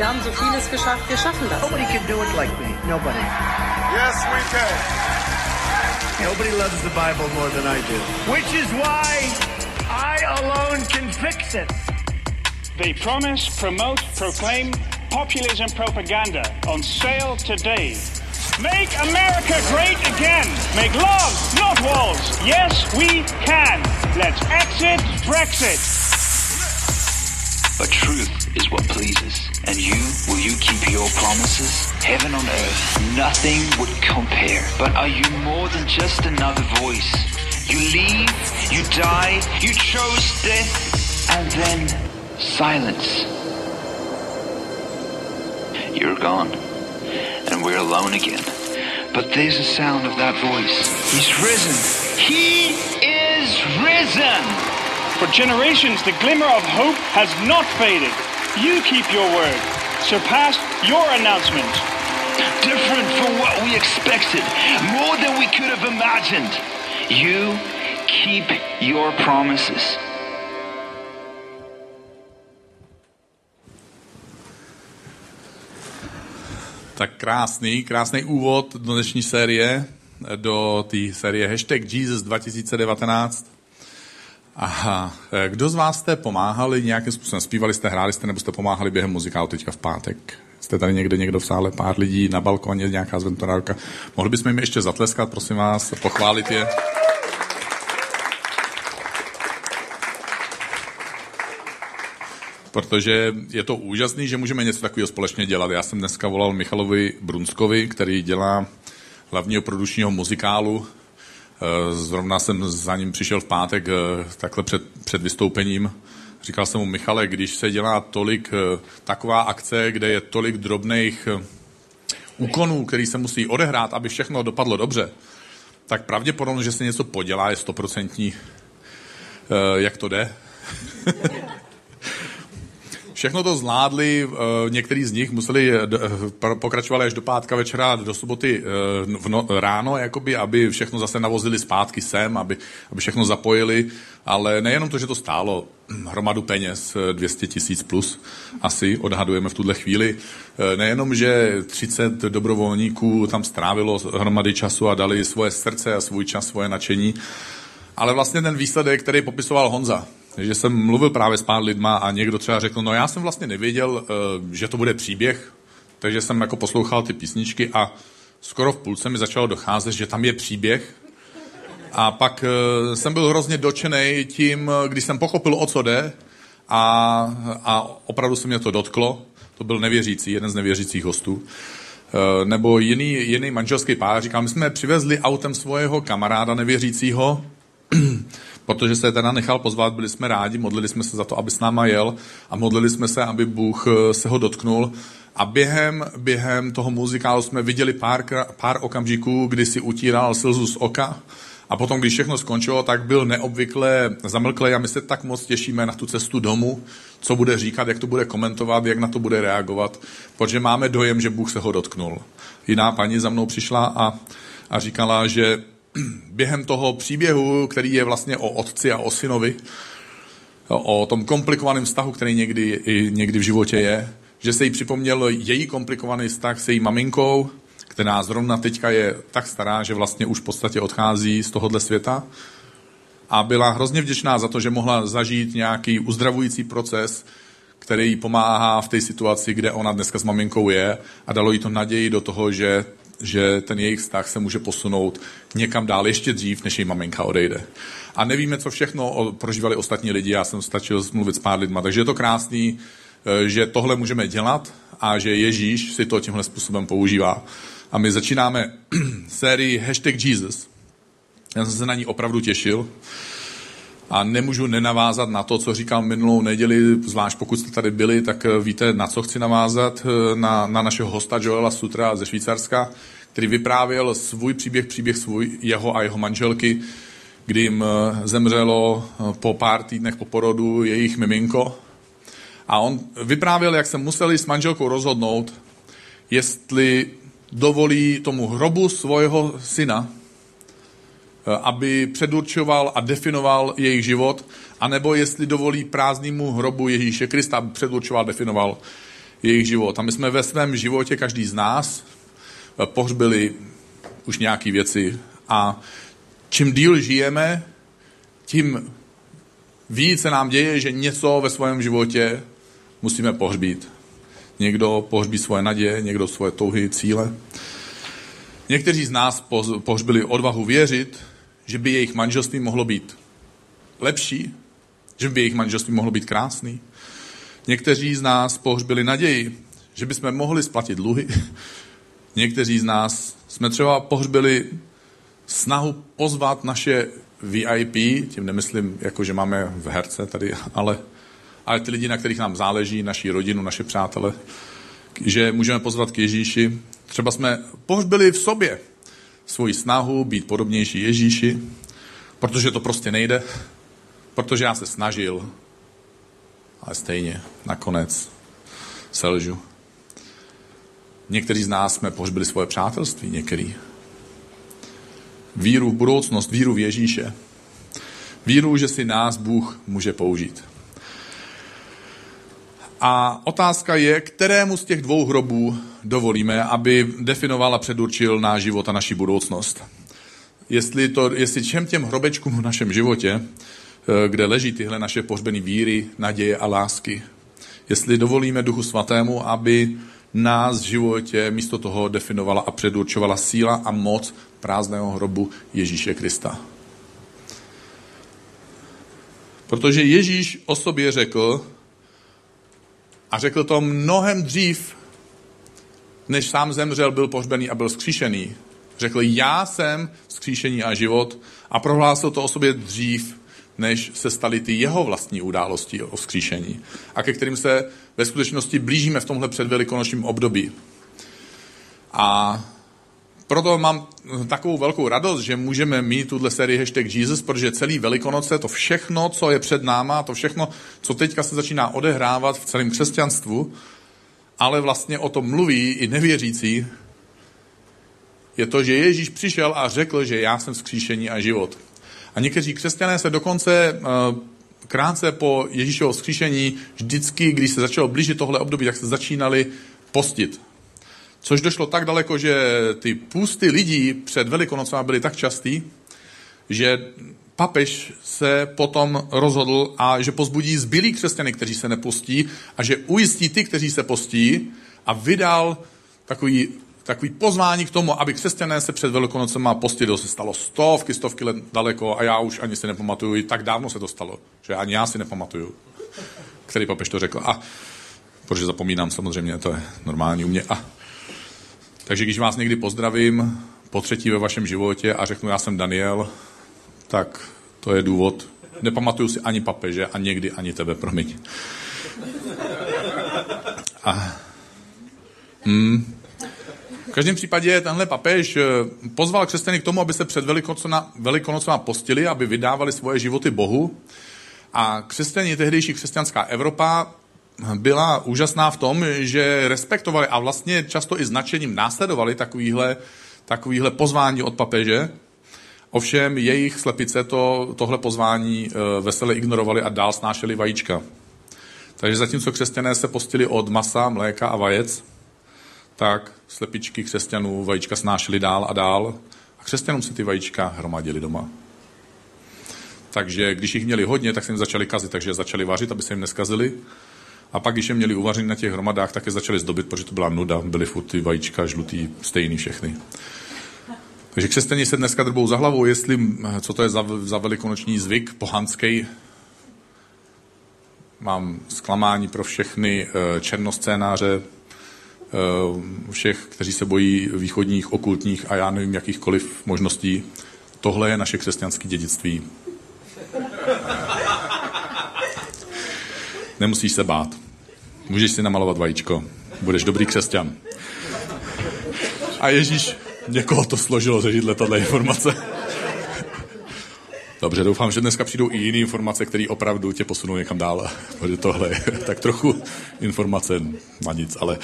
Wir haben so vieles geschafft, wir schaffen das. Nobody can do it like me. Nobody. Yes, we can. Nobody loves the Bible more than I do. Which is why I alone can fix it. They promise, promote, proclaim populism propaganda on sale today. Make America great again. Make love, not walls. Yes, we can. Let's exit Brexit. But truth is what pleases. And you, will you keep your promises? Heaven on earth, nothing would compare. But are you more than just another voice? You leave, you die, you chose death, and then silence. You're gone, and we're alone again. But there's a sound of that voice. He's risen. He is risen. For generations, the glimmer of hope has not faded. You keep your word. Surpassed your announcement. Different from what we expected, more than we could have imagined. You keep your promises. Tak krásný, krásný úvod do dnešní série, do té série hashtag Jesus 2019. Aha, kdo z vás jste pomáhali nějakým způsobem? Zpívali jste, hráli jste nebo jste pomáhali během muzikálu teďka v pátek? Jste tady někde někdo v sále, pár lidí na balkoně, nějaká zventorárka. Mohli bychom jim ještě zatleskat, prosím vás, pochválit je? protože je to úžasný, že můžeme něco takového společně dělat. Já jsem dneska volal Michalovi Brunskovi, který dělá hlavního produčního muzikálu. Zrovna jsem za ním přišel v pátek takhle před, před vystoupením. Říkal jsem mu, Michale, když se dělá tolik, taková akce, kde je tolik drobných úkonů, který se musí odehrát, aby všechno dopadlo dobře, tak pravděpodobně, že se něco podělá, je stoprocentní. Jak to jde? Všechno to zvládli, některý z nich museli, pokračovali až do pátka večera, do soboty v no, ráno, jakoby, aby všechno zase navozili zpátky sem, aby, aby všechno zapojili, ale nejenom to, že to stálo hromadu peněz, 200 tisíc plus asi odhadujeme v tuhle chvíli, nejenom, že 30 dobrovolníků tam strávilo hromady času a dali svoje srdce a svůj čas, svoje nadšení, ale vlastně ten výsledek, který popisoval Honza, že jsem mluvil právě s pár lidma a někdo třeba řekl, no já jsem vlastně nevěděl, že to bude příběh, takže jsem jako poslouchal ty písničky a skoro v půlce mi začalo docházet, že tam je příběh. A pak jsem byl hrozně dočený tím, když jsem pochopil, o co jde a, a opravdu se mě to dotklo. To byl nevěřící, jeden z nevěřících hostů. Nebo jiný, jiný manželský pár říkal, my jsme přivezli autem svého kamaráda nevěřícího, protože se teda nechal pozvat, byli jsme rádi, modlili jsme se za to, aby s náma jel a modlili jsme se, aby Bůh se ho dotknul. A během, během toho muzikálu jsme viděli pár, pár okamžiků, kdy si utíral slzu z oka a potom, když všechno skončilo, tak byl neobvykle zamlklý a my se tak moc těšíme na tu cestu domů, co bude říkat, jak to bude komentovat, jak na to bude reagovat, protože máme dojem, že Bůh se ho dotknul. Jiná paní za mnou přišla a, a říkala, že během toho příběhu, který je vlastně o otci a o synovi, o tom komplikovaném vztahu, který někdy, někdy v životě je, že se jí připomněl její komplikovaný vztah s její maminkou, která zrovna teďka je tak stará, že vlastně už v podstatě odchází z tohohle světa. A byla hrozně vděčná za to, že mohla zažít nějaký uzdravující proces, který jí pomáhá v té situaci, kde ona dneska s maminkou je a dalo jí to naději do toho, že že ten jejich vztah se může posunout někam dál ještě dřív, než její maminka odejde. A nevíme, co všechno prožívali ostatní lidi, já jsem stačil mluvit s pár lidma, takže je to krásný, že tohle můžeme dělat a že Ježíš si to tímhle způsobem používá. A my začínáme sérii Hashtag Jesus. Já jsem se na ní opravdu těšil a nemůžu nenavázat na to, co říkal minulou neděli, zvlášť pokud jste tady byli, tak víte, na co chci navázat, na, na našeho hosta Joela Sutra ze Švýcarska, který vyprávěl svůj příběh, příběh svůj, jeho a jeho manželky, kdy jim zemřelo po pár týdnech po porodu jejich miminko. A on vyprávěl, jak se museli s manželkou rozhodnout, jestli dovolí tomu hrobu svého syna, aby předurčoval a definoval jejich život, anebo jestli dovolí prázdnému hrobu Ježíše Krista, aby předurčoval, definoval jejich život. A my jsme ve svém životě, každý z nás, eh, pohřbili už nějaké věci. A čím díl žijeme, tím víc se nám děje, že něco ve svém životě musíme pohřbít. Někdo pohřbí svoje naděje, někdo svoje touhy, cíle. Někteří z nás pohřbili odvahu věřit, že by jejich manželství mohlo být lepší, že by jejich manželství mohlo být krásný. Někteří z nás pohřbili naději, že bychom mohli splatit dluhy. Někteří z nás jsme třeba pohřbili snahu pozvat naše VIP, tím nemyslím, jako že máme v herce tady, ale, ale ty lidi, na kterých nám záleží, naší rodinu, naše přátele, že můžeme pozvat k Ježíši. Třeba jsme pohřbili v sobě svoji snahu být podobnější Ježíši, protože to prostě nejde, protože já se snažil, ale stejně nakonec selžu. Někteří z nás jsme pohřbili svoje přátelství, některý. Víru v budoucnost, víru v Ježíše. Víru, že si nás Bůh může použít. A otázka je, kterému z těch dvou hrobů dovolíme, aby definoval a předurčil náš život a naši budoucnost. Jestli, to, jestli čem těm hrobečkům v našem životě, eh, kde leží tyhle naše pohřbené víry, naděje a lásky, jestli dovolíme Duchu Svatému, aby nás v životě místo toho definovala a předurčovala síla a moc prázdného hrobu Ježíše Krista. Protože Ježíš o sobě řekl, a řekl to mnohem dřív, než sám zemřel, byl pohřbený a byl skříšený. Řekl, já jsem skříšení a život a prohlásil to o sobě dřív, než se staly ty jeho vlastní události o vzkříšení a ke kterým se ve skutečnosti blížíme v tomhle předvelikonočním období. A proto mám takovou velkou radost, že můžeme mít tuhle sérii hashtag Jesus, protože celý Velikonoce, to všechno, co je před náma, to všechno, co teďka se začíná odehrávat v celém křesťanstvu, ale vlastně o tom mluví i nevěřící, je to, že Ježíš přišel a řekl, že já jsem vzkříšení a život. A někteří křesťané se dokonce eh, krátce po Ježíšovo vzkříšení, vždycky, když se začalo blížit tohle období, tak se začínali postit. Což došlo tak daleko, že ty půsty lidí před Velikonocem byly tak častý, že papež se potom rozhodl, a že pozbudí zbylí křesťany, kteří se nepostí, a že ujistí ty, kteří se postí, a vydal takový takový pozvání k tomu, aby křesťané se před Velikonocem postili. To se stalo stovky, stovky let daleko a já už ani si nepamatuju, tak dávno se to stalo, že ani já si nepamatuju, který papež to řekl. A protože zapomínám samozřejmě, to je normální u mě. A, takže když vás někdy pozdravím po třetí ve vašem životě a řeknu, já jsem Daniel, tak to je důvod. Nepamatuju si ani papeže a někdy ani tebe, promiň. A, hmm, v každém případě tenhle papež eh, pozval křesťany k tomu, aby se před Velikonocema postili, aby vydávali svoje životy Bohu. A křesťané, tehdejší křesťanská Evropa, byla úžasná v tom, že respektovali a vlastně často i značením následovali takovýhle, takovýhle pozvání od papeže. Ovšem jejich slepice to, tohle pozvání eh, vesele ignorovali a dál snášeli vajíčka. Takže zatímco křesťané se postili od masa, mléka a vajec, tak slepičky křesťanů vajíčka snášely dál a dál a křesťanům se ty vajíčka hromadili doma. Takže když jich měli hodně, tak se jim začali kazit, takže začali vařit, aby se jim neskazili. A pak, když je měli uvařit na těch hromadách, tak je začali zdobit, protože to byla nuda, byly furt ty vajíčka žlutý, stejný všechny. Takže křesťané se dneska drbou za hlavou, jestli, co to je za, za velikonoční zvyk pohanský. Mám zklamání pro všechny eh, černoscénáře, Eh, všech, kteří se bojí východních, okultních a já nevím jakýchkoliv možností. Tohle je naše křesťanské dědictví. Nemusíš se bát. Můžeš si namalovat vajíčko. Budeš dobrý křesťan. A Ježíš někoho to složilo ze židle, tato informace. Dobře, doufám, že dneska přijdou i jiné informace, které opravdu tě posunou někam dál. Protože tohle je tak trochu informace na nic, ale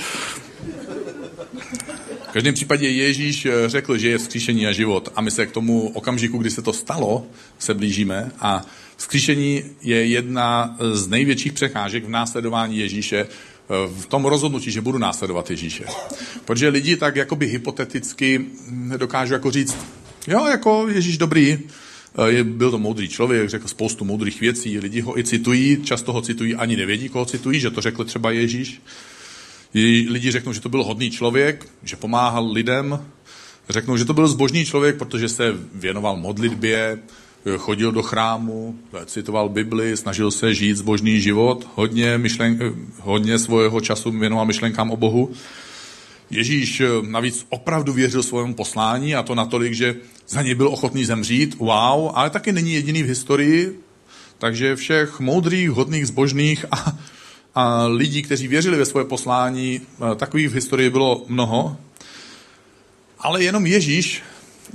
v každém případě Ježíš eh, řekl, že je vzkříšení a život a my se k tomu okamžiku, kdy se to stalo, se blížíme a vzkříšení je jedna z největších překážek v následování Ježíše v tom rozhodnutí, že budu následovat Ježíše. Protože lidi tak jakoby hypoteticky dokážou jako říct, jo, jako Ježíš dobrý, je, byl to moudrý člověk, řekl spoustu moudrých věcí, lidi ho i citují, často ho citují, ani nevědí, koho citují, že to řekl třeba Ježíš. Lidi řeknou, že to byl hodný člověk, že pomáhal lidem, řeknou, že to byl zbožný člověk, protože se věnoval modlitbě, chodil do chrámu, citoval Bibli, snažil se žít zbožný život, hodně, myšlen, hodně svého času věnoval myšlenkám o Bohu. Ježíš navíc opravdu věřil svému poslání a to natolik, že za něj byl ochotný zemřít, wow, ale taky není jediný v historii, takže všech moudrých, hodných, zbožných a, a lidí, kteří věřili ve svoje poslání, takových v historii bylo mnoho. Ale jenom Ježíš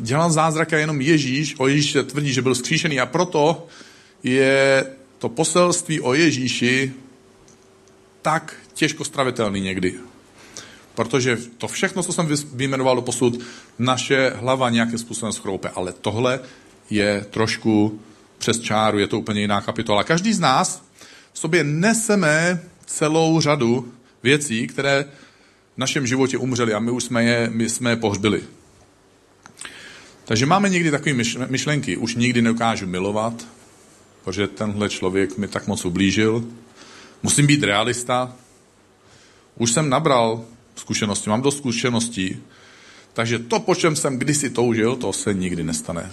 dělal zázrak a jenom Ježíš, o Ježíši se tvrdí, že byl skříšený a proto je to poselství o Ježíši tak těžko stravitelný někdy. Protože to všechno, co jsem vyjmenoval do posud, naše hlava nějakým způsobem schroupe. Ale tohle je trošku přes čáru, je to úplně jiná kapitola. Každý z nás v sobě neseme celou řadu věcí, které v našem životě umřely a my už jsme je, my jsme je pohřbili. Takže máme někdy takové myšlenky, už nikdy neukážu milovat, protože tenhle člověk mi tak moc ublížil. Musím být realista. Už jsem nabral zkušenosti, mám dost zkušeností, takže to, po čem jsem kdysi toužil, to se nikdy nestane.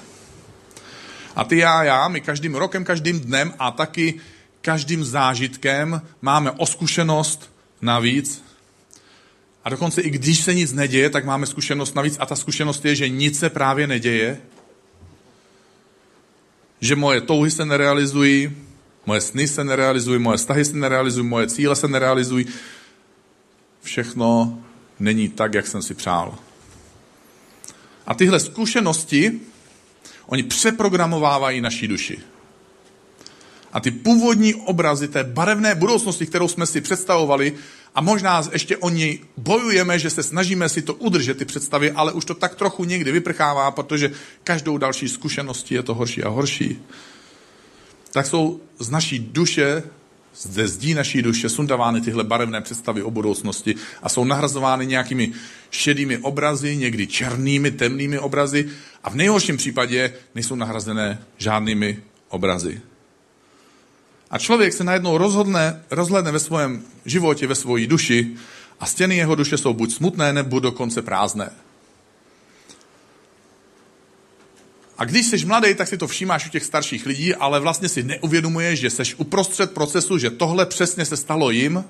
A ty já, já, my každým rokem, každým dnem a taky každým zážitkem máme o zkušenost navíc. A dokonce i když se nic neděje, tak máme zkušenost navíc a ta zkušenost je, že nic se právě neděje. Že moje touhy se nerealizují, moje sny se nerealizují, moje vztahy se nerealizují, moje cíle se nerealizují. Všechno není tak, jak jsem si přál. A tyhle zkušenosti, oni přeprogramovávají naší duši. A ty původní obrazy té barevné budoucnosti, kterou jsme si představovali, a možná ještě o ní bojujeme, že se snažíme si to udržet, ty představy, ale už to tak trochu někdy vyprchává, protože každou další zkušeností je to horší a horší. Tak jsou z naší duše, ze zdí naší duše sundavány tyhle barevné představy o budoucnosti a jsou nahrazovány nějakými šedými obrazy, někdy černými, temnými obrazy a v nejhorším případě nejsou nahrazené žádnými obrazy. A člověk se najednou rozhodne, rozhledne ve svém životě, ve svojí duši a stěny jeho duše jsou buď smutné, nebo dokonce prázdné. A když jsi mladý, tak si to všímáš u těch starších lidí, ale vlastně si neuvědomuješ, že jsi uprostřed procesu, že tohle přesně se stalo jim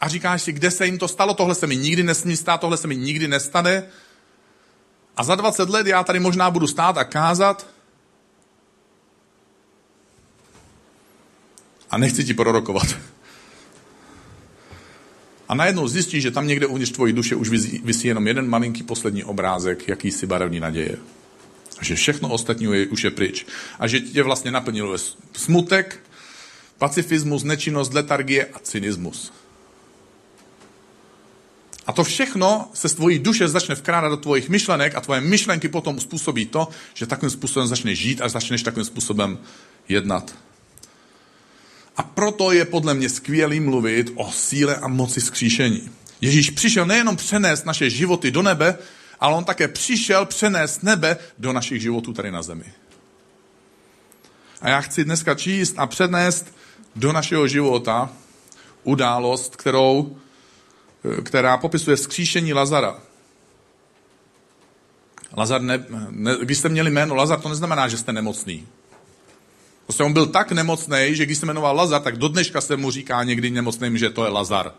a říkáš si, kde se jim to stalo, tohle se mi nikdy nesmí stát, tohle se mi nikdy nestane. A za 20 let já tady možná budu stát a kázat a nechci ti prorokovat. A najednou zjistíš, že tam někde uvnitř tvojí duše už vysí jenom jeden malinký poslední obrázek, jakýsi barevný naděje. A že všechno ostatní už je pryč. A že tě vlastně naplnil smutek, pacifismus, nečinnost, letargie a cynismus. A to všechno se z tvojí duše začne vkrádat do tvojich myšlenek a tvoje myšlenky potom způsobí to, že takovým způsobem začneš žít a začneš takovým způsobem jednat. A proto je podle mě skvělý mluvit o síle a moci skříšení. Ježíš přišel nejenom přenést naše životy do nebe, ale on také přišel přenést nebe do našich životů tady na zemi. A já chci dneska číst a přednést do našeho života událost, kterou, která popisuje skříšení Lazara. Lazar ne, ne, když jste měli jméno Lazar, to neznamená, že jste nemocný. Prostě on byl tak nemocný, že když se jmenoval Lazar, tak do dneška se mu říká někdy nemocným, že to je Lazar.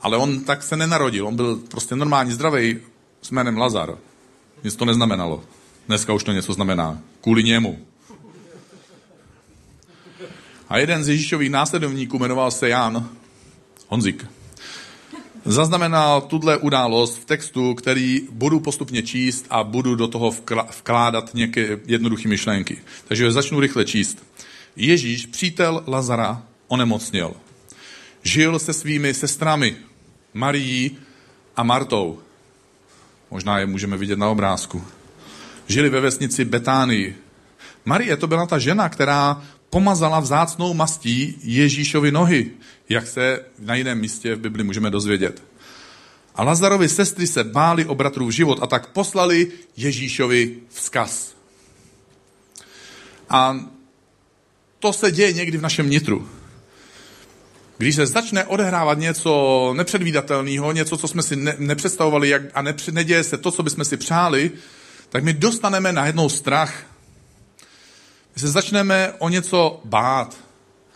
Ale on tak se nenarodil, on byl prostě normální zdravý s jménem Lazar. Nic to neznamenalo. Dneska už to něco znamená. Kvůli němu. A jeden z Ježíšových následovníků jmenoval se Jan Honzik zaznamenal tuhle událost v textu, který budu postupně číst a budu do toho vkládat nějaké jednoduché myšlenky. Takže začnu rychle číst. Ježíš, přítel Lazara, onemocněl. Žil se svými sestrami, Marií a Martou. Možná je můžeme vidět na obrázku. Žili ve vesnici Betánii. Marie to byla ta žena, která pomazala vzácnou mastí Ježíšovi nohy, jak se na jiném místě v Bibli můžeme dozvědět. A Lazarovi sestry se báli o bratrův život a tak poslali Ježíšovi vzkaz. A to se děje někdy v našem nitru. Když se začne odehrávat něco nepředvídatelného, něco, co jsme si ne, nepředstavovali jak, a nepři, neděje se to, co bychom si přáli, tak my dostaneme najednou strach. My se začneme o něco bát.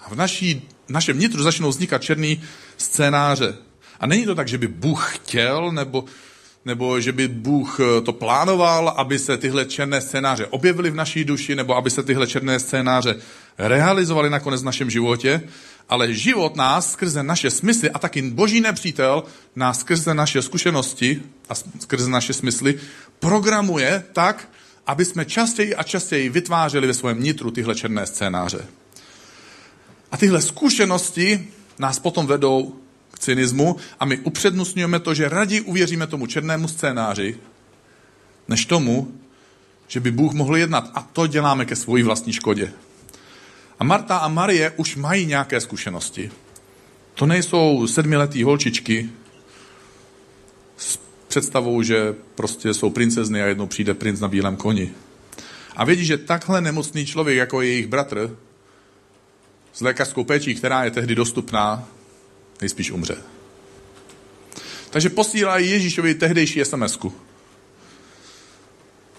A v naší, v našem nitru začnou vznikat černý scénáře. A není to tak, že by Bůh chtěl, nebo, nebo že by Bůh eh, to plánoval, aby se tyhle černé scénáře objevily v naší duši, nebo aby se tyhle černé scénáře realizovaly nakonec v našem životě, ale život nás skrze naše smysly a taky boží nepřítel nás skrze naše zkušenosti a skrze naše smysly programuje tak, aby jsme častěji a častěji vytvářeli ve svém nitru tyhle černé scénáře. A tyhle zkušenosti nás potom vedou k cynismu a my upřednostňujeme to, že raději uvěříme tomu černému scénáři, než tomu, že by Bůh mohl jednat. A to děláme ke svojí vlastní škodě. A Marta a Marie už mají nějaké zkušenosti. To nejsou sedmiletý holčičky představou, že prostě jsou princezny a jednou přijde princ na bílém koni. A vědí, že takhle nemocný člověk, jako je jejich bratr, s lékařskou péčí, která je tehdy dostupná, nejspíš umře. Takže posílají Ježíšovi tehdejší sms -ku.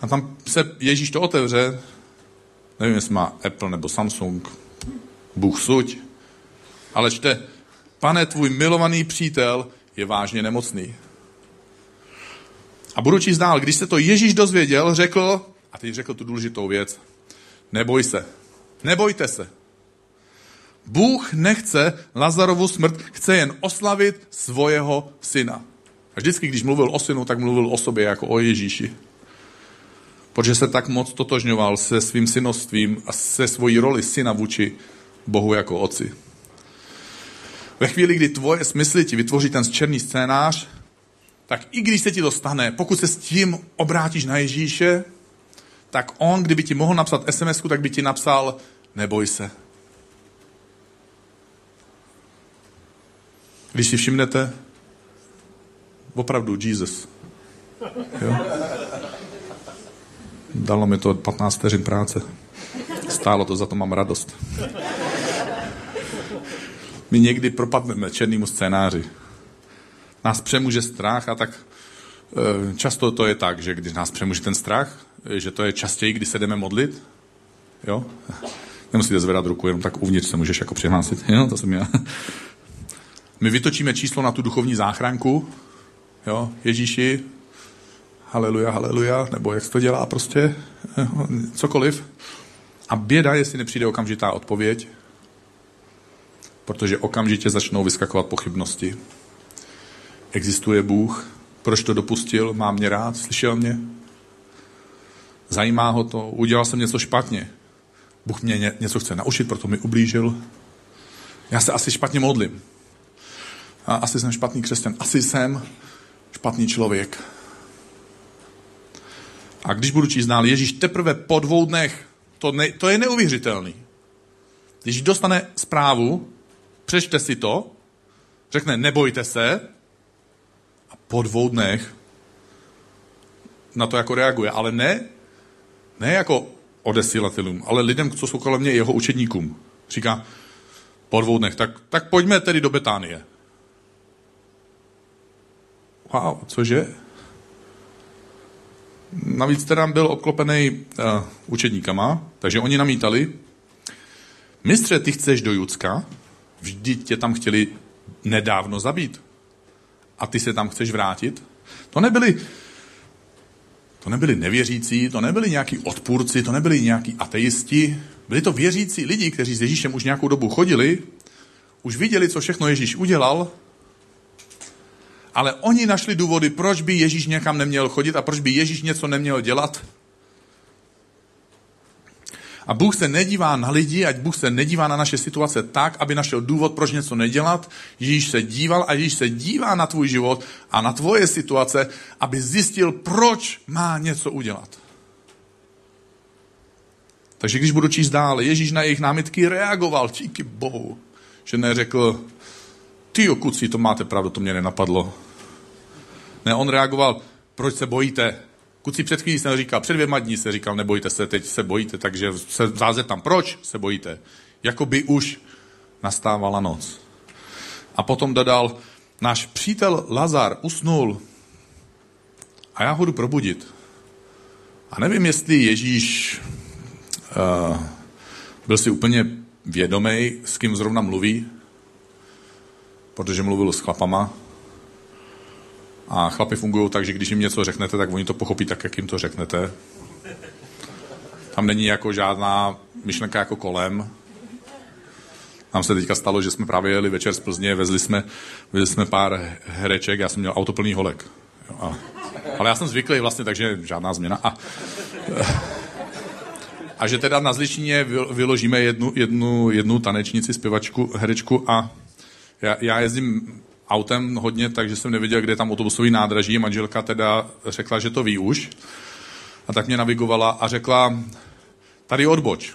A tam se Ježíš to otevře, nevím, jestli má Apple nebo Samsung, Bůh suď, ale čte, pane, tvůj milovaný přítel je vážně nemocný. A budu číst dál. Když se to Ježíš dozvěděl, řekl, a teď řekl tu důležitou věc, neboj se, nebojte se. Bůh nechce Lazarovu smrt, chce jen oslavit svojeho syna. A vždycky, když mluvil o synu, tak mluvil o sobě jako o Ježíši. Protože se tak moc totožňoval se svým synovstvím a se svojí roli syna vůči Bohu jako oci. Ve chvíli, kdy tvoje smysly ti vytvoří ten černý scénář, tak i když se ti to stane, pokud se s tím obrátíš na Ježíše, tak on, kdyby ti mohl napsat sms tak by ti napsal, neboj se, Když si všimnete, opravdu Jesus. Jo? Dalo mi to 15 vteřin práce. Stálo to, za to mám radost. My někdy propadneme černému scénáři. Nás přemůže strach a tak e, často to je tak, že když nás přemůže ten strach, že to je častěji, kdy se jdeme modlit. Jo? Nemusíte zvedat ruku, jenom tak uvnitř se můžeš jako přihlásit. Jo, to jsem já. My vytočíme číslo na tu duchovní záchranku, jo, Ježíši, haleluja, haleluja, nebo jak se to dělá prostě, cokoliv. A běda, jestli nepřijde okamžitá odpověď, protože okamžitě začnou vyskakovat pochybnosti. Existuje Bůh, proč to dopustil, má mě rád, slyšel mě, zajímá ho to, udělal jsem něco špatně. Bůh mě něco chce naučit, proto mi ublížil. Já se asi špatně modlím a asi jsem špatný křesťan, asi jsem špatný člověk. A když budu číst dál, Ježíš teprve po dvou dnech, to, ne, to je neuvěřitelný. Když dostane zprávu, přečte si to, řekne nebojte se po dvou dnech na to jako reaguje. Ale ne, ne jako odesilatelům, ale lidem, co jsou kolem mě, jeho učedníkům. Říká, po dvou dnech, tak, tak pojďme tedy do Betánie wow, cože? Navíc teda byl obklopený uh, učedníkama, takže oni namítali, mistře, ty chceš do Judska? Vždyť tě tam chtěli nedávno zabít. A ty se tam chceš vrátit? To nebyli, to nebyli nevěřící, to nebyli nějaký odpůrci, to nebyli nějaký ateisti. Byli to věřící lidi, kteří s Ježíšem už nějakou dobu chodili, už viděli, co všechno Ježíš udělal ale oni našli důvody, proč by Ježíš někam neměl chodit a proč by Ježíš něco neměl dělat. A Bůh se nedívá na lidi, ať Bůh se nedívá na naše situace tak, aby našel důvod, proč něco nedělat. Ježíš se díval a Ježíš se dívá na tvůj život a na tvoje situace, aby zjistil, proč má něco udělat. Takže když budu číst dál, Ježíš na jejich námitky reagoval, díky Bohu, že neřekl, ty kuci, to máte pravdu, to mě nenapadlo. Ne, on reagoval, proč se bojíte? Kuci před chvílí jsem říkal, před dvěma dní se říkal, nebojte se, teď se bojíte, takže se zázet tam, proč se bojíte? Jakoby už nastávala noc. A potom dodal, náš přítel Lazar usnul a já ho jdu probudit. A nevím, jestli Ježíš uh, byl si úplně vědomý, s kým zrovna mluví, protože mluvil s chlapama. A chlapy fungují tak, že když jim něco řeknete, tak oni to pochopí tak, jak jim to řeknete. Tam není jako žádná myšlenka jako kolem. Nám se teďka stalo, že jsme právě jeli večer z Plzně, vezli jsme, vezli jsme pár hereček, já jsem měl auto plný holek. A, ale já jsem zvyklý vlastně, takže žádná změna. A, a že teda na Zličině vyložíme jednu, jednu, jednu tanečnici, zpěvačku, herečku a já, já jezdím autem hodně, takže jsem nevěděl, kde je tam autobusový nádraží. Manželka teda řekla, že to ví už. A tak mě navigovala a řekla, tady odboč.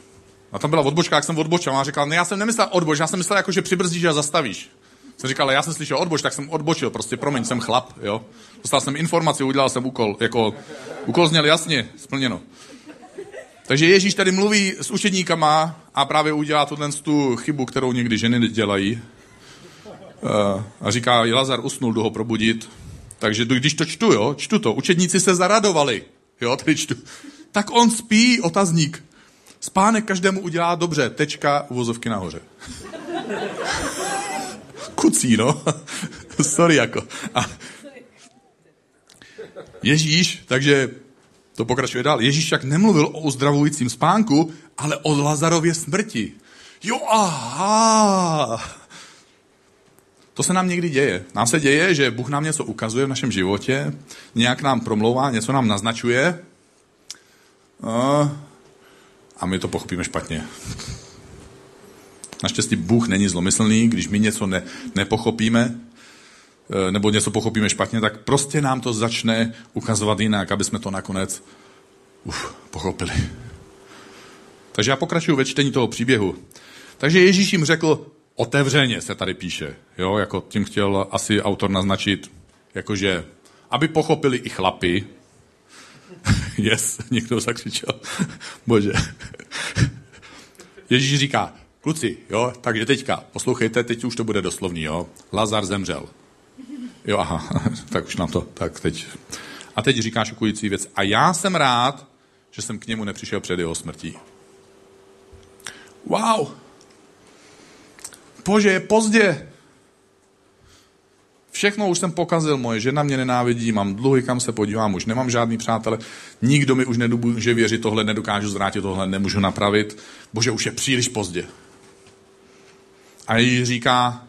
A tam byla odbočka, jak jsem odbočil. A ona řekla, ne, já jsem nemyslel odboč, já jsem myslel, jako, že přibrzdíš a zastavíš. Jsem říkal, ale já jsem slyšel odboč, tak jsem odbočil, prostě promiň, jsem chlap, jo. Dostal jsem informaci, udělal jsem úkol, jako, úkol zněl jasně, splněno. Takže Ježíš tady mluví s učedníkama a právě udělá tuhle tu chybu, kterou někdy ženy dělají. Eh, a říká, Lazar usnul, jdu ho probudit. Takže když to čtu, jo, čtu to, učedníci se zaradovali, jo, tady čtu. Tak on spí, otazník. Spánek každému udělá dobře, tečka, uvozovky nahoře. Kucí, no. Sorry, jako. A Ježíš, takže to pokračuje dál. Ježíš však nemluvil o uzdravujícím spánku, ale o Lazarově smrti. Jo, aha. To se nám někdy děje. Nám se děje, že Bůh nám něco ukazuje v našem životě, nějak nám promlouvá, něco nám naznačuje a my to pochopíme špatně. Naštěstí Bůh není zlomyslný, když my něco ne, nepochopíme, e, nebo něco pochopíme špatně, tak prostě nám to začne ukazovat jinak, aby jsme to nakonec uf, pochopili. Takže já pokračuju ve čtení toho příběhu. Takže Ježíš jim řekl, otevřeně se tady píše. Jo, jako tím chtěl asi autor naznačit, jakože, aby pochopili i chlapy. yes, někdo zakřičel. Bože. Ježíš říká, kluci, jo, takže teďka, poslouchejte, teď už to bude doslovný, jo. Lazar zemřel. Jo, aha, tak už nám to, tak teď. A teď říká šokující věc. A já jsem rád, že jsem k němu nepřišel před jeho smrtí. Wow, Bože, je pozdě. Všechno už jsem pokazil, moje žena mě nenávidí, mám dluhy, kam se podívám, už nemám žádný přátele, nikdo mi už nemůže věřit, tohle nedokážu zvrátit, tohle nemůžu napravit. Bože, už je příliš pozdě. A Ježíš říká,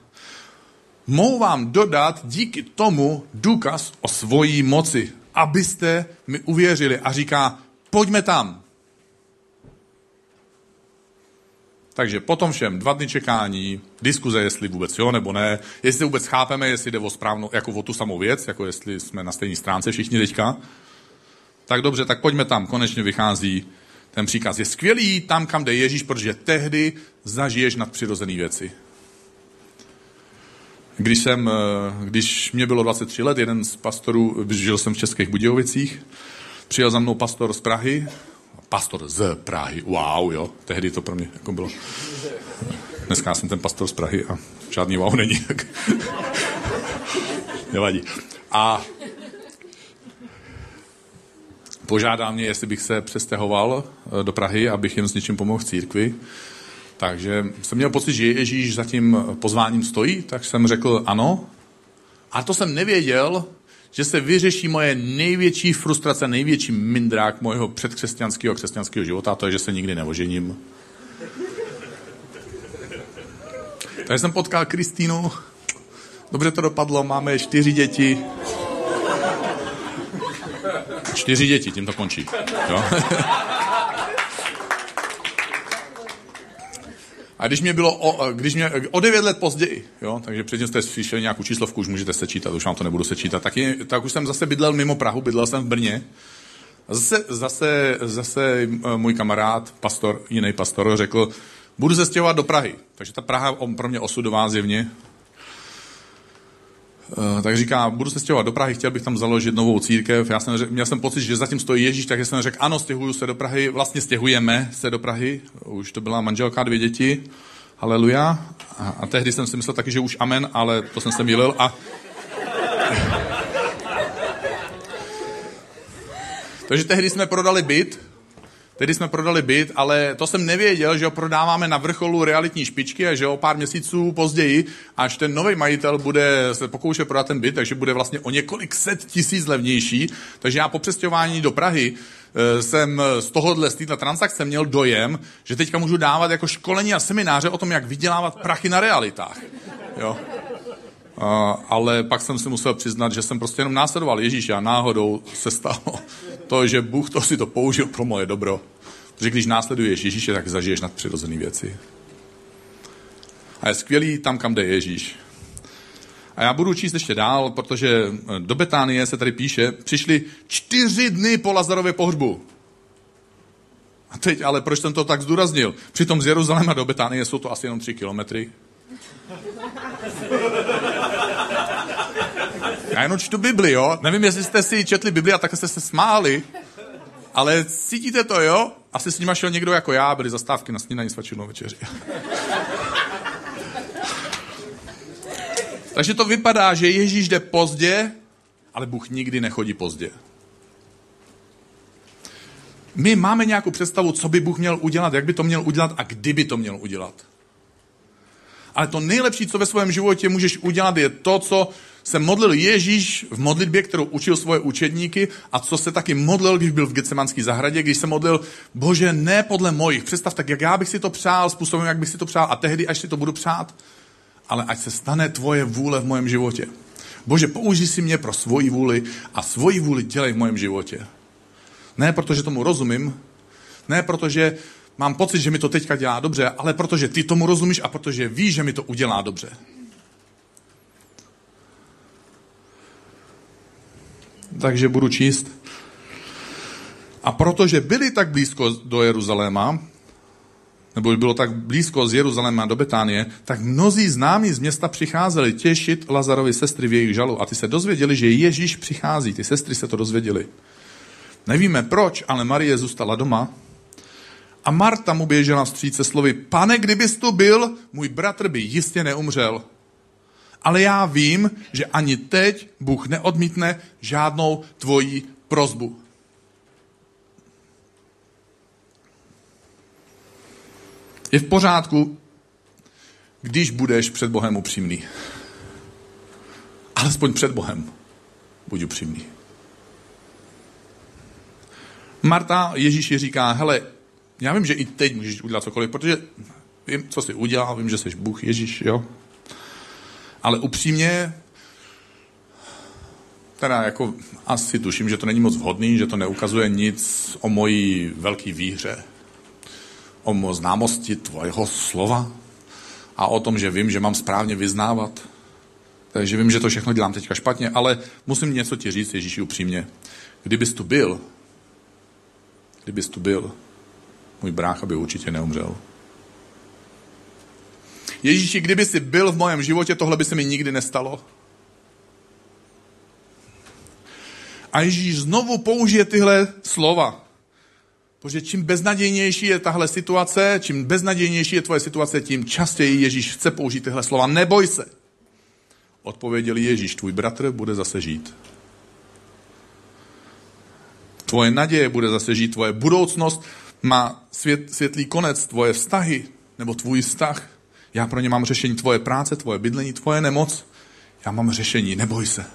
mohu vám dodat díky tomu důkaz o svojí moci, abyste mi uvěřili. A říká, pojďme tam. Takže potom všem dva dny čekání, diskuze, jestli vůbec jo nebo ne, jestli vůbec chápeme, jestli jde o správnou, jako o tu samou věc, jako jestli jsme na stejné stránce všichni teďka. Tak dobře, tak pojďme tam, konečně vychází ten příkaz. Je skvělý tam, kam jde Ježíš, protože tehdy zažiješ nadpřirozené věci. Když, jsem, eh, když mě bylo 23 let, jeden z pastorů, žil jsem v Českých Budějovicích, přijel za mnou pastor z Prahy, pastor z Prahy. Wow, jo. Tehdy to pro mě jako bylo. Dneska jsem ten pastor z Prahy a žádný wow není. Nevadí. A požádal mě, jestli bych se přestahoval eh, do Prahy, abych jim s něčím pomohl v církvi. Takže jsem měl pocit, že Ježíš za tím pozváním stojí, tak jsem řekl ano. A to jsem nevěděl, že se vyřeší moje největší frustrace, největší mindrák mojeho předkřesťanského křesťanského života, a to je, že se nikdy neožením. Takže jsem potkal Kristýnu, dobře to dopadlo, máme čtyři děti. Čtyři děti, tím to končí. Jo? A když mě bylo o, když mě, o 9 let později, jo, takže předtím jste slyšeli nějakou číslovku, už můžete sečítat, už vám to nebudu sečítat, tak, je, tak už jsem zase bydlel mimo Prahu, bydlel jsem v Brně Zase, zase, zase můj kamarád, pastor, jiný pastor, řekl, budu se stěhovat do Prahy. Takže ta Praha on pro mě osudová zjevně. Uh, tak říká, budu se stěhovat do Prahy, chtěl bych tam založit novou církev. Já jsem měl jsem pocit, že zatím stojí Ježíš, takže jsem řekl, ano, stěhuju se do Prahy, vlastně stěhujeme se do Prahy. Už to byla manželka, dvě děti. Haleluja. A, a tehdy jsem si myslel taky, že už amen, ale to jsem se mýlil. A... takže tehdy jsme prodali byt, Tedy jsme prodali byt, ale to jsem nevěděl, že ho prodáváme na vrcholu realitní špičky a že o pár měsíců později, až ten nový majitel bude se pokoušet prodat ten byt, takže bude vlastně o několik set tisíc levnější. Takže já po přestěhování do Prahy eh, jsem z tohohle, z této transakce měl dojem, že teďka můžu dávat jako školení a semináře o tom, jak vydělávat prachy na realitách. Jo. Uh, ale pak jsem si musel přiznat, že jsem prostě jenom následoval Ježíš a náhodou se stalo to, že Bůh to si to použil pro moje dobro. Protože když následuješ Ježíše, tak zažiješ nadpřirozené věci. A je skvělý tam, kam jde Ježíš. A já budu číst ještě dál, protože do Betánie se tady píše, přišli čtyři dny po Lazarově pohřbu. A teď, ale proč jsem to tak zdůraznil? Přitom z Jeruzaléma do Betánie jsou to asi jenom tři kilometry. Já jenom čtu Bibli, jo? Nevím, jestli jste si četli Bibli a tak jste se smáli, ale cítíte to, jo? Asi s nima šel někdo jako já, byly zastávky na snídaní svačilnou večeři. Takže to vypadá, že Ježíš jde pozdě, ale Bůh nikdy nechodí pozdě. My máme nějakou představu, co by Bůh měl udělat, jak by to měl udělat a kdy by to měl udělat. Ale to nejlepší, co ve svém životě můžeš udělat, je to, co se modlil Ježíš v modlitbě, kterou učil svoje učedníky a co se taky modlil, když byl v Getsemanské zahradě, když se modlil, bože, ne podle mojich, představ tak, jak já bych si to přál, způsobem, jak bych si to přál a tehdy, až si to budu přát, ale ať se stane tvoje vůle v mém životě. Bože, použij si mě pro svoji vůli a svoji vůli dělej v mém životě. Ne protože tomu rozumím, ne protože mám pocit, že mi to teďka dělá dobře, ale protože ty tomu rozumíš a protože víš, že mi to udělá dobře. Takže budu číst. A protože byli tak blízko do Jeruzaléma, nebo bylo tak blízko z Jeruzaléma do Betánie, tak mnozí známí z města přicházeli těšit Lazarovi sestry v jejich žalu. A ty se dozvěděli, že Ježíš přichází. Ty sestry se to dozvěděli. Nevíme proč, ale Marie zůstala doma a Marta mu běžela vstříce slovy, pane, kdybys tu byl, můj bratr by jistě neumřel. Ale já vím, že ani teď Bůh neodmítne žádnou tvoji prozbu. Je v pořádku, když budeš před Bohem upřímný. Alespoň před Bohem buď upřímný. Marta Ježíši říká, hele, já vím, že i teď můžeš udělat cokoliv, protože vím, co jsi udělal, vím, že jsi Bůh, Ježíš, jo. Ale upřímně, teda jako asi tuším, že to není moc vhodný, že to neukazuje nic o mojí velké výhře, o známosti tvojeho slova a o tom, že vím, že mám správně vyznávat. Takže vím, že to všechno dělám teďka špatně, ale musím něco ti říct, Ježíši, upřímně. Kdybys tu byl, kdybys tu byl, můj brácha by určitě neumřel. Ježíši, kdyby jsi byl v mém životě, tohle by se mi nikdy nestalo. A Ježíš znovu použije tyhle slova. Protože čím beznadějnější je tahle situace, čím beznadějnější je tvoje situace, tím častěji Ježíš chce použít tyhle slova. Neboj se. Odpověděl Ježíš, tvůj bratr bude zase žít. Tvoje naděje bude zase žít, tvoje budoucnost má svět, světlý konec, tvoje vztahy nebo tvůj vztah. Já pro ně mám řešení tvoje práce, tvoje bydlení, tvoje nemoc. Já mám řešení, neboj se.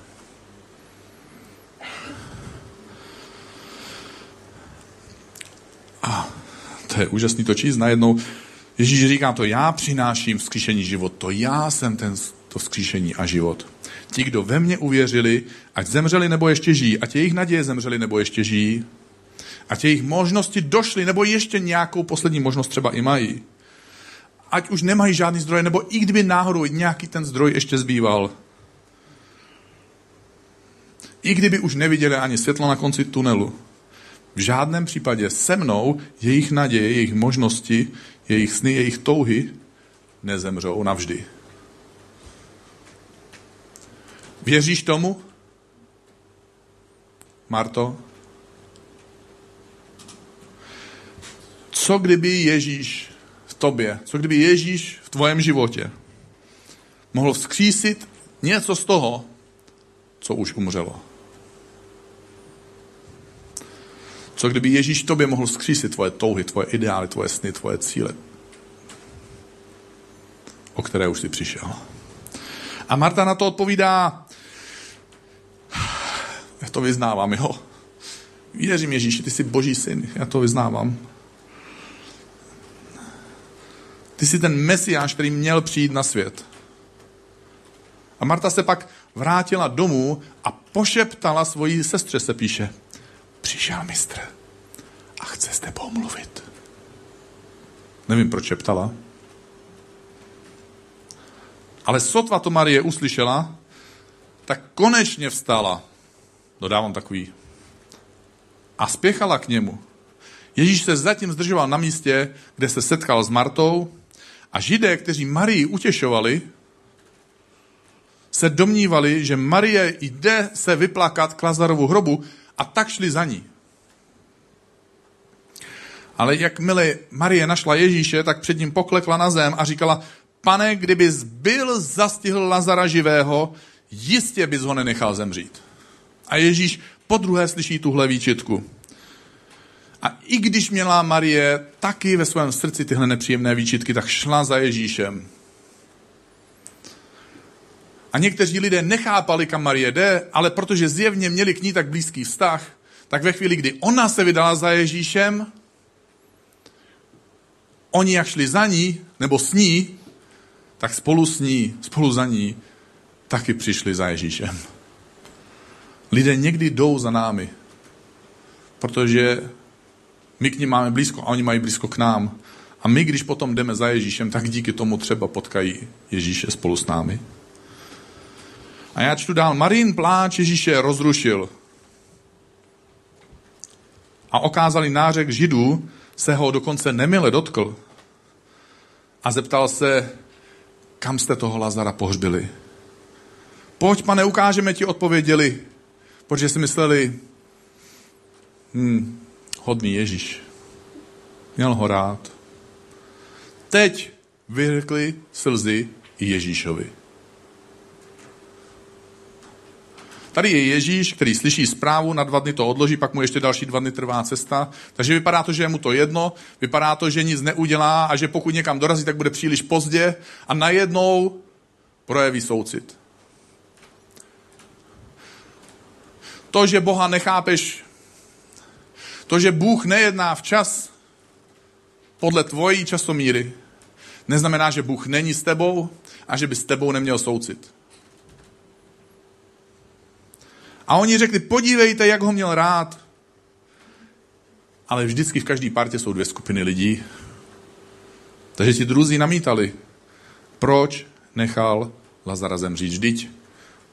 A to je úžasný to číst najednou. Ježíš říká to, já přináším vzkříšení život, to já jsem ten, to vzkříšení a život. Ti, kdo ve mně uvěřili, ať zemřeli nebo ještě žijí, ať jejich naděje zemřeli nebo ještě žijí, ať jejich možnosti došly, nebo ještě nějakou poslední možnost třeba i mají. Ať už nemají žádný zdroj, nebo i kdyby náhodou nějaký ten zdroj ještě zbýval. I kdyby už neviděli ani světlo na konci tunelu. V žádném případě se mnou jejich naděje, jejich možnosti, jejich sny, jejich touhy nezemřou navždy. Věříš tomu? Marto? Co kdyby Ježíš tobě, co kdyby Ježíš v tvojem životě mohl vzkřísit něco z toho, co už umřelo? Co kdyby Ježíš tobě mohl vzkřísit tvoje touhy, tvoje ideály, tvoje sny, tvoje cíle, o které už jsi přišel? A Marta na to odpovídá, já to vyznávám, jo. Věřím Ježíši, ty jsi boží syn, já to vyznávám. Ty jsi ten mesiáš, který měl přijít na svět. A Marta se pak vrátila domů a pošeptala svoji sestře, se píše. Přišel mistr a chce s tebou mluvit. Nevím, proč šeptala. Ale sotva to Marie uslyšela, tak konečně vstala. Dodávám takový. A spěchala k němu. Ježíš se zatím zdržoval na místě, kde se setkal s Martou a židé, kteří Marii utěšovali, se domnívali, že Marie jde se vyplakat k Lazarovu hrobu a tak šli za ní. Ale jakmile Marie našla Ježíše, tak před ním poklekla na zem a říkala, pane, kdybys byl zastihl Lazara živého, jistě bys ho nenechal zemřít. A Ježíš po druhé slyší tuhle výčitku. A i když měla Marie taky ve svém srdci tyhle nepříjemné výčitky, tak šla za Ježíšem. A někteří lidé nechápali, kam Marie jde, ale protože zjevně měli k ní tak blízký vztah, tak ve chvíli, kdy ona se vydala za Ježíšem, oni jak šli za ní, nebo s ní, tak spolu s ní, spolu za ní, taky přišli za Ježíšem. Lidé někdy jdou za námi, protože my k ním máme blízko a oni mají blízko k nám. A my, když potom jdeme za Ježíšem, tak díky tomu třeba potkají Ježíše spolu s námi. A já čtu dál. Marín pláč Ježíše rozrušil. A okázali nářek židů, se ho dokonce nemile dotkl. A zeptal se, kam jste toho Lazara pohřbili. Pojď, pane, ukážeme ti, odpověděli, protože si mysleli, hm, hodný Ježíš. Měl ho rád. Teď vyhrkli slzy Ježíšovi. Tady je Ježíš, který slyší zprávu, na dva dny to odloží, pak mu ještě další dva dny trvá cesta. Takže vypadá to, že je mu to jedno, vypadá to, že nic neudělá a že pokud někam dorazí, tak bude příliš pozdě a najednou projeví soucit. To, že Boha nechápeš, to, že Bůh nejedná včas podle tvojí časomíry, neznamená, že Bůh není s tebou a že by s tebou neměl soucit. A oni řekli, podívejte, jak ho měl rád. Ale vždycky v každé partě jsou dvě skupiny lidí. Takže ti druzí namítali, proč nechal Lazara zemřít. Vždyť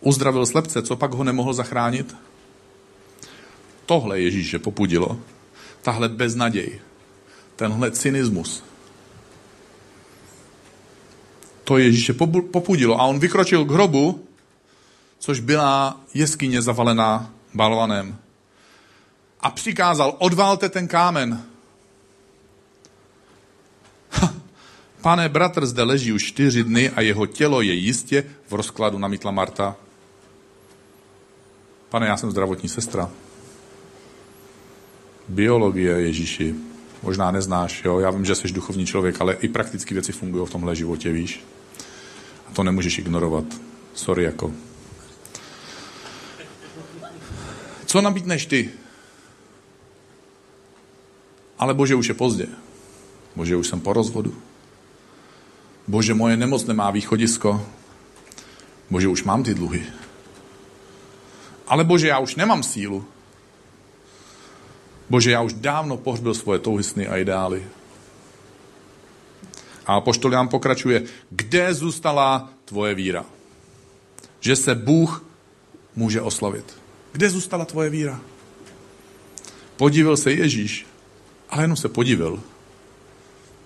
uzdravil slepce, co pak ho nemohl zachránit? Tohle Ježíše popudilo. Tahle beznaděj. Tenhle cynismus. To Ježíše popudilo. A on vykročil k hrobu což byla jeskyně zavalená balvanem. A přikázal, odvalte ten kámen. Ha, pane, bratr zde leží už čtyři dny a jeho tělo je jistě v rozkladu, namítla Marta. Pane, já jsem zdravotní sestra. Biologie, Ježíši, možná neznáš, jo? já vím, že jsi duchovní člověk, ale i praktické věci fungují v tomhle životě, víš. A to nemůžeš ignorovat. Sorry, jako. Co nabídneš ty? Ale bože, už je pozdě. Bože, už jsem po rozvodu. Bože, moje nemoc nemá východisko. Bože, už mám ty dluhy. Ale bože, já už nemám sílu. Bože, já už dávno pohřbil svoje touhy, sny a ideály. A poštol nám pokračuje, kde zůstala tvoje víra? Že se Bůh může oslavit. Kde zůstala tvoje víra? Podivil se Ježíš, ale jenom se podivil.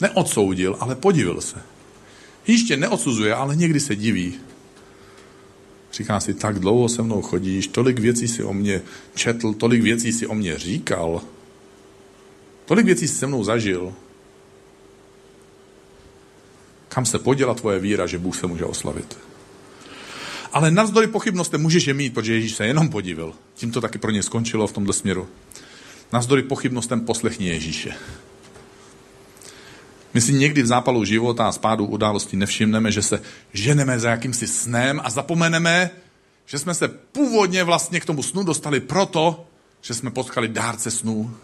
Neodsoudil, ale podivil se. Ježíš tě neodsuzuje, ale někdy se diví. Říká si, tak dlouho se mnou chodíš, tolik věcí si o mě četl, tolik věcí si o mě říkal, tolik věcí si se mnou zažil. Kam se poděla tvoje víra, že Bůh se může oslavit? Ale navzdory pochybnostem můžeš je mít, protože Ježíš se jenom podivil. Tím to taky pro ně skončilo v tomto směru. Navzdory pochybnostem poslechni Ježíše. My si někdy v zápalu života a spádu událostí nevšimneme, že se ženeme za jakýmsi snem a zapomeneme, že jsme se původně vlastně k tomu snu dostali proto, že jsme potkali dárce snů.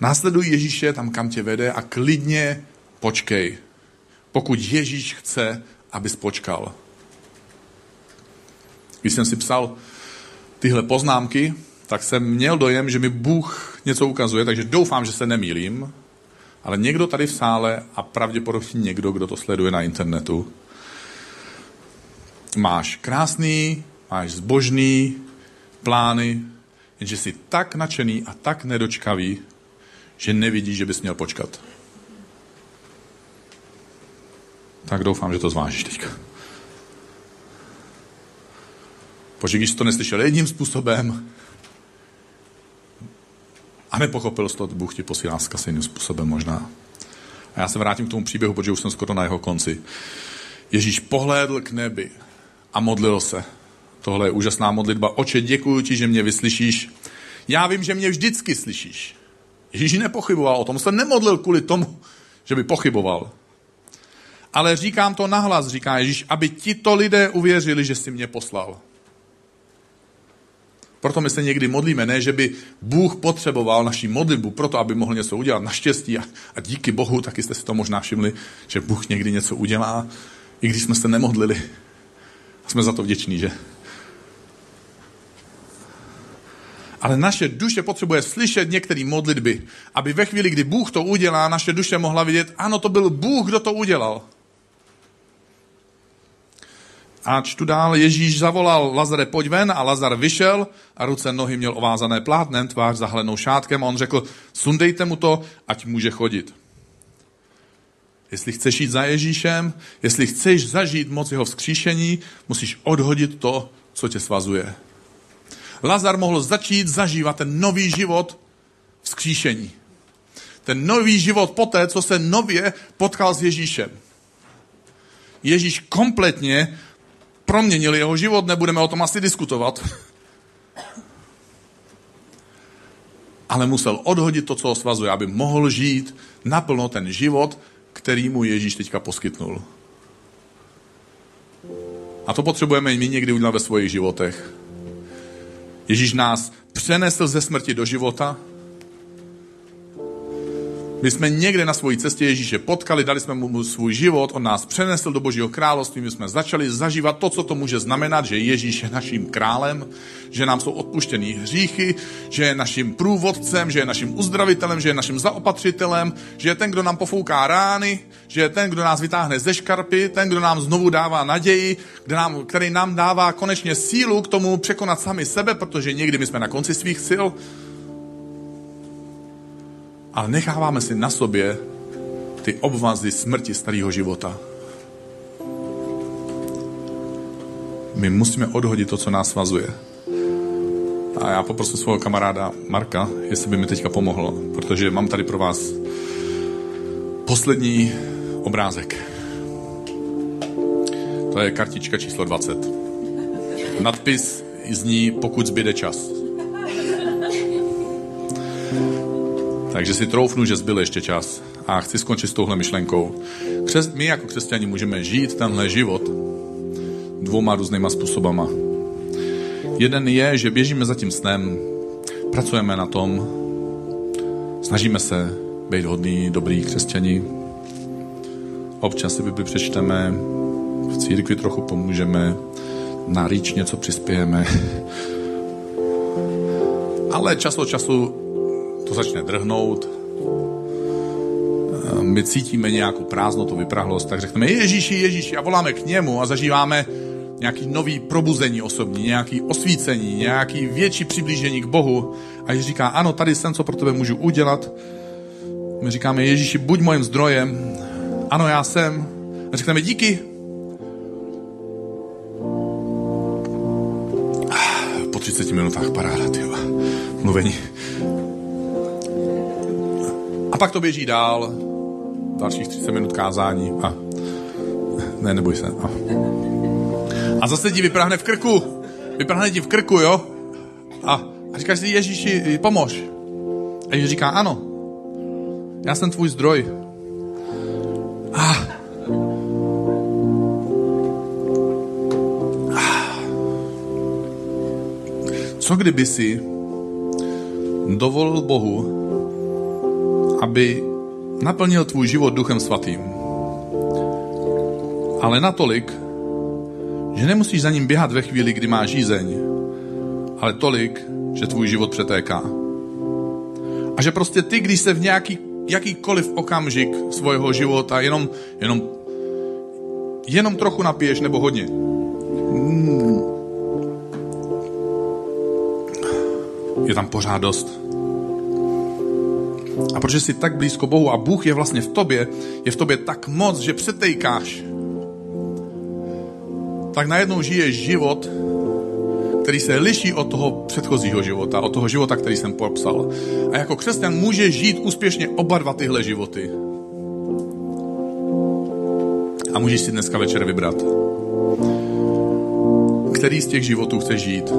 Následuj Ježíše tam, kam tě vede a klidně počkej, pokud Ježíš chce, abys počkal. Když jsem si psal tyhle poznámky, tak jsem měl dojem, že mi Bůh něco ukazuje, takže doufám, že se nemýlím, ale někdo tady v sále a pravděpodobně někdo, kdo to sleduje na internetu, máš krásný, máš zbožný plány, jenže jsi tak nadšený a tak nedočkavý, že nevidíš, že bys měl počkat. Tak doufám, že to zvážíš teďka. Protože když jsi to neslyšel jedním způsobem a nepochopil to, Bůh ti posílá zkaz jiným způsobem možná. A já se vrátím k tomu příběhu, protože už jsem skoro na jeho konci. Ježíš pohlédl k nebi a modlil se. Tohle je úžasná modlitba. Oče, děkuji ti, že mě vyslyšíš. Já vím, že mě vždycky slyšíš. Ježíš nepochyboval o tom. Se nemodlil kvůli tomu, že by pochyboval. Ale říkám to nahlas, říká Ježíš, aby tito lidé uvěřili, že jsi mě poslal. Proto my se někdy modlíme, ne, že by Bůh potřeboval naší modlitbu proto, aby mohl něco udělat. Naštěstí a, a díky Bohu, taky jste si to možná všimli, že Bůh někdy něco udělá, i když jsme se nemodlili. A jsme za to vděční, že? Ale naše duše potřebuje slyšet některé modlitby, aby ve chvíli, kdy Bůh to udělá, naše duše mohla vidět, ano, to byl Bůh, kdo to udělal. A čtu dál, Ježíš zavolal Lazare, pojď ven a Lazar vyšel a ruce nohy měl ovázané plátnem, tvář zahlenou šátkem a on řekl, sundejte mu to, ať může chodit. Jestli chceš jít za Ježíšem, jestli chceš zažít moc jeho vzkříšení, musíš odhodit to, co tě svazuje. Lazar mohl začít zažívat ten nový život vzkříšení. Ten nový život poté, co se nově potkal s Ježíšem. Ježíš kompletně proměnil jeho život, nebudeme o tom asi diskutovat. Ale musel odhodit to, co ho svazuje, aby mohl žít naplno ten život, který mu Ježíš teďka poskytnul. A to potřebujeme i my někdy udělat ve svých životech. Ježíš nás přenesl ze smrti do života, my jsme někde na své cestě Ježíše potkali, dali jsme mu svůj život, on nás přenesl do Božího království, my jsme začali zažívat to, co to může znamenat, že Ježíš je naším králem, že nám jsou odpuštěný hříchy, že je naším průvodcem, že je naším uzdravitelem, že je naším zaopatřitelem, že je ten, kdo nám pofouká rány, že je ten, kdo nás vytáhne ze škarpy, ten, kdo nám znovu dává naději, nám, který nám dává konečně sílu k tomu překonat sami sebe, protože někdy my jsme na konci svých sil, ale necháváme si na sobě ty obvazy smrti starého života. My musíme odhodit to, co nás svazuje. A já poprosím svého kamaráda Marka, jestli by mi teďka pomohl, protože mám tady pro vás poslední obrázek. To je kartička číslo 20. Nadpis zní, pokud zbyde čas. Takže si troufnu, že zbyl ještě čas. A chci skončit s touhle myšlenkou. My jako křesťani můžeme žít tenhle život dvouma různýma způsobama. Jeden je, že běžíme za tím snem, pracujeme na tom, snažíme se být hodný, dobrý křesťani. Občas si Bibli přečteme, v církvi trochu pomůžeme, na rýč něco přispějeme. Ale čas od času to začne drhnout, eh, my cítíme nějakou prázdnotu, vyprahlost, tak řekneme Ježíši, Ježíši a voláme k němu a zažíváme nějaký nový probuzení osobní, nějaký osvícení, nějaký větší přiblížení k Bohu. A Ježíš říká, ano, tady jsem, co pro tebe můžu udělat. My říkáme, Ježíši, buď mojím zdrojem. Ano, já jsem. A řekneme, díky. Po 30 minutách paráda, tyjo. Mluvení. Pak to běží dál. Dalších 30 minut kázání. A ne, neboj se. A, a zase ti vyprahne v krku. Vyprahne ti v krku, jo? A, a říkáš si, Ježíši, pomož. A Ježíš říká, ano, já jsem tvůj zdroj. A, co kdyby si dovolil Bohu, aby naplnil tvůj život duchem svatým. Ale natolik, že nemusíš za ním běhat ve chvíli, kdy máš žízeň, ale tolik, že tvůj život přetéká. A že prostě ty, když se v nějaký, jakýkoliv okamžik svého života jenom, jenom, jenom trochu napiješ nebo hodně, hmm, je tam pořád dost. A protože jsi tak blízko Bohu a Bůh je vlastně v tobě, je v tobě tak moc, že přetejkáš, tak najednou žiješ život, který se liší od toho předchozího života, od toho života, který jsem popsal. A jako křesťan může žít úspěšně oba dva tyhle životy. A můžeš si dneska večer vybrat, který z těch životů chceš žít.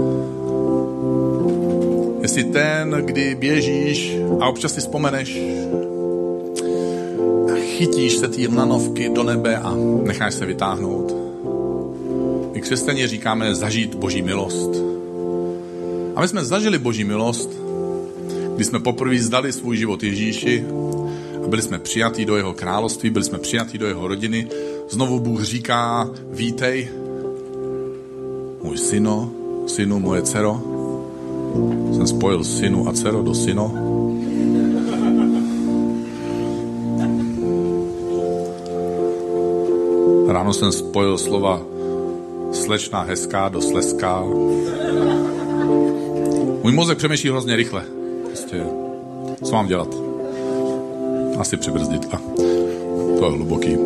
Jestli ten, kdy běžíš a občas si vzpomeneš a chytíš se té lanovky do nebe a necháš se vytáhnout. My křesťané říkáme zažít boží milost. A my jsme zažili boží milost, když jsme poprvé zdali svůj život Ježíši a byli jsme přijatí do jeho království, byli jsme přijatí do jeho rodiny. Znovu Bůh říká, vítej, můj syno, synu, moje dcero, jsem spojil synu a dcero do syno. Ráno jsem spojil slova slečná hezká do sleská. Můj mozek přemýšlí hrozně rychle. Prostě, co mám dělat? Asi přibrzdit. A to je hluboký.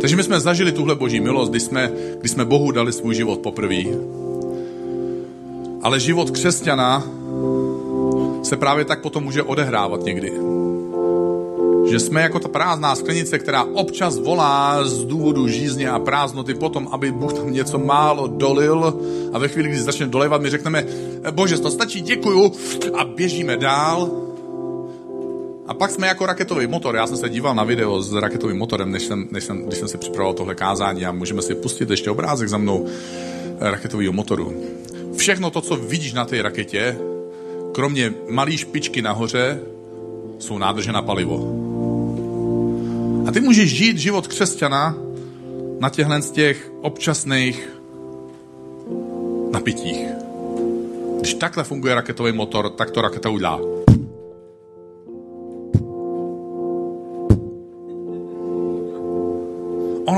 Takže my jsme zažili tuhle boží milost, když jsme, když jsme Bohu dali svůj život poprvé. Ale život křesťana se právě tak potom může odehrávat někdy. Že jsme jako ta prázdná sklenice, která občas volá z důvodu žízně a prázdnoty potom, aby Bůh tam něco málo dolil a ve chvíli, kdy začne dolevat, my řekneme, bože, to stačí, děkuju a běžíme dál pak jsme jako raketový motor. Já jsem se díval na video s raketovým motorem, než jsem, než jsem, když jsem si připravoval tohle kázání a můžeme si pustit ještě obrázek za mnou eh, raketového motoru. Všechno to, co vidíš na té raketě, kromě malé špičky nahoře, jsou nádrže na palivo. A ty můžeš žít život křesťana na těchhle z těch občasných napitích. Když takhle funguje raketový motor, tak to raketa udělá.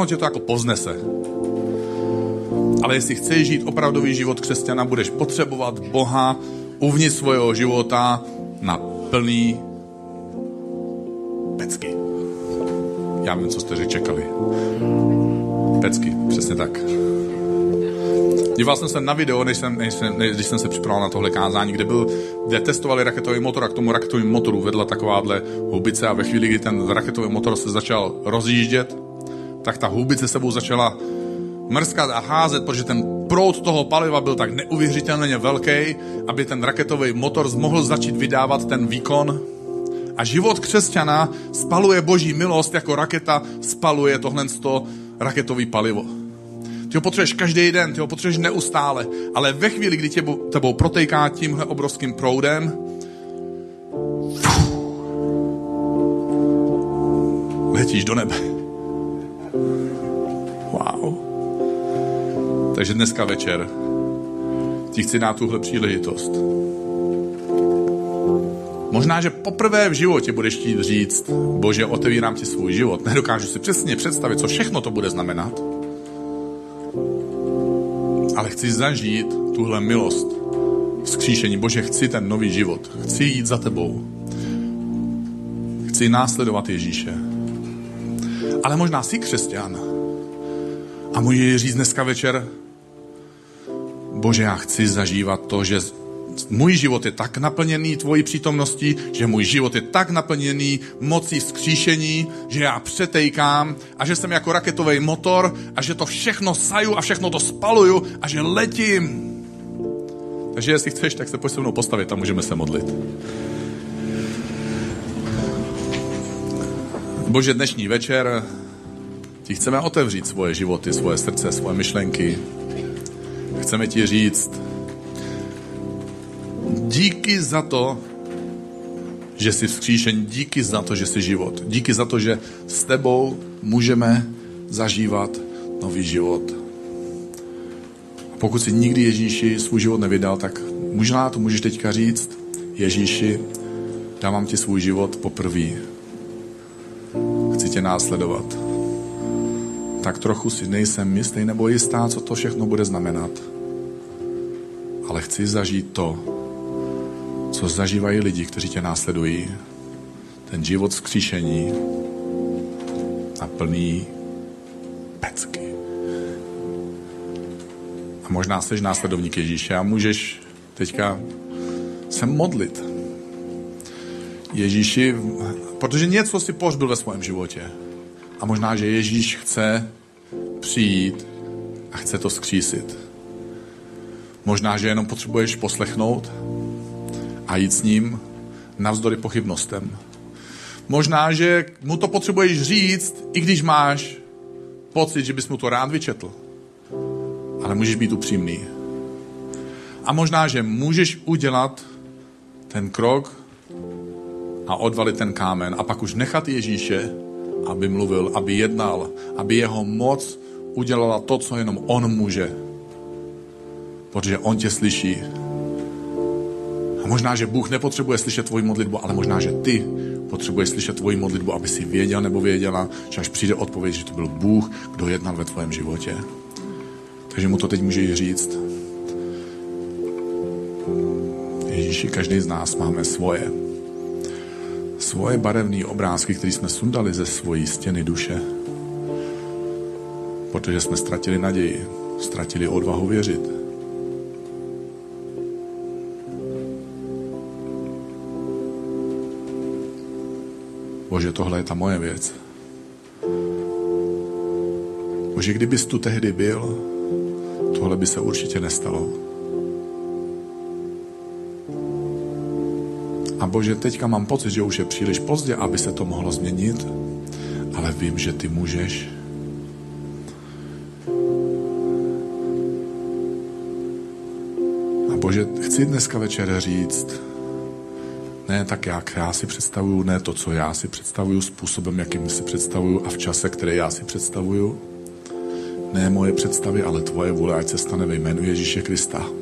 Ono tě to jako poznese. Ale jestli chceš žít opravdový život křesťana, budeš potřebovat Boha uvnitř svého života na plný pecky. Já vím, co jste čekali. Pecky, přesně tak. Díval jsem se na video, než jsem, než jsem, než, když jsem se připravoval na tohle kázání, kde, byl, kde testovali raketový motor a k tomu raketovému motoru vedla takováhle hubice a ve chvíli, kdy ten raketový motor se začal rozjíždět, tak ta houbice sebou začala mrskat a házet, protože ten proud toho paliva byl tak neuvěřitelně velký, aby ten raketový motor mohl začít vydávat ten výkon. A život křesťana spaluje boží milost, jako raketa spaluje tohle raketový palivo. Ty ho potřebuješ každý den, ty ho potřebuješ neustále, ale ve chvíli, kdy tě, tebou protejká tímhle obrovským proudem, letíš do nebe. Wow. Takže dneska večer ti chci dát tuhle příležitost. Možná, že poprvé v životě budeš chtít říct, bože, otevírám ti svůj život. Nedokážu si přesně představit, co všechno to bude znamenat. Ale chci zažít tuhle milost vzkříšení. Bože, chci ten nový život. Chci jít za tebou. Chci následovat Ježíše. Ale možná jsi křesťan. A můžeš říct dneska večer, Bože, já chci zažívat to, že můj život je tak naplněný tvojí přítomností, že můj život je tak naplněný mocí skříšení, že já přetejkám a že jsem jako raketový motor a že to všechno saju a všechno to spaluju a že letím. Takže jestli chceš, tak se pojď se mnou postavit a můžeme se modlit. Bože, dnešní večer ti chceme otevřít svoje životy, svoje srdce, svoje myšlenky. Chceme ti říct, díky za to, že jsi vzkříšen, díky za to, že jsi život. Díky za to, že s tebou můžeme zažívat nový život. A pokud si nikdy Ježíši svůj život nevydal, tak možná to můžeš teďka říct, Ježíši, dávám ti svůj život poprvé. Chci tě následovat. Tak trochu si nejsem jistý nebo jistá, co to všechno bude znamenat. Ale chci zažít to, co zažívají lidi, kteří tě následují. Ten život vzkříšení a plný pecky. A možná jsi následovník Ježíše a můžeš teďka se modlit. Ježíši, protože něco si pohřbil ve svém životě. A možná, že Ježíš chce přijít a chce to skřísit. Možná, že jenom potřebuješ poslechnout a jít s ním navzdory pochybnostem. Možná, že mu to potřebuješ říct, i když máš pocit, že bys mu to rád vyčetl. Ale můžeš být upřímný. A možná, že můžeš udělat ten krok a odvalit ten kámen a pak už nechat Ježíše, aby mluvil, aby jednal, aby jeho moc udělala to, co jenom on může. Protože on tě slyší a možná, že Bůh nepotřebuje slyšet tvoji modlitbu, ale možná, že ty potřebuješ slyšet tvoji modlitbu, aby si věděl nebo věděla, že až přijde odpověď, že to byl Bůh, kdo jednal ve tvém životě. Takže mu to teď může říct. Ježíši, každý z nás máme svoje. Svoje barevné obrázky, které jsme sundali ze svojí stěny duše. Protože jsme ztratili naději, ztratili odvahu věřit. Bože, tohle je ta moje věc. Bože, kdybys tu tehdy byl, tohle by se určitě nestalo. A Bože, teďka mám pocit, že už je příliš pozdě, aby se to mohlo změnit, ale vím, že ty můžeš. A Bože, chci dneska večer říct, ne tak, jak já si představuju, ne to, co já si představuju, způsobem, jakým si představuju a v čase, který já si představuju. Ne moje představy, ale tvoje vůle, ať se stane ve jménu Ježíše Krista.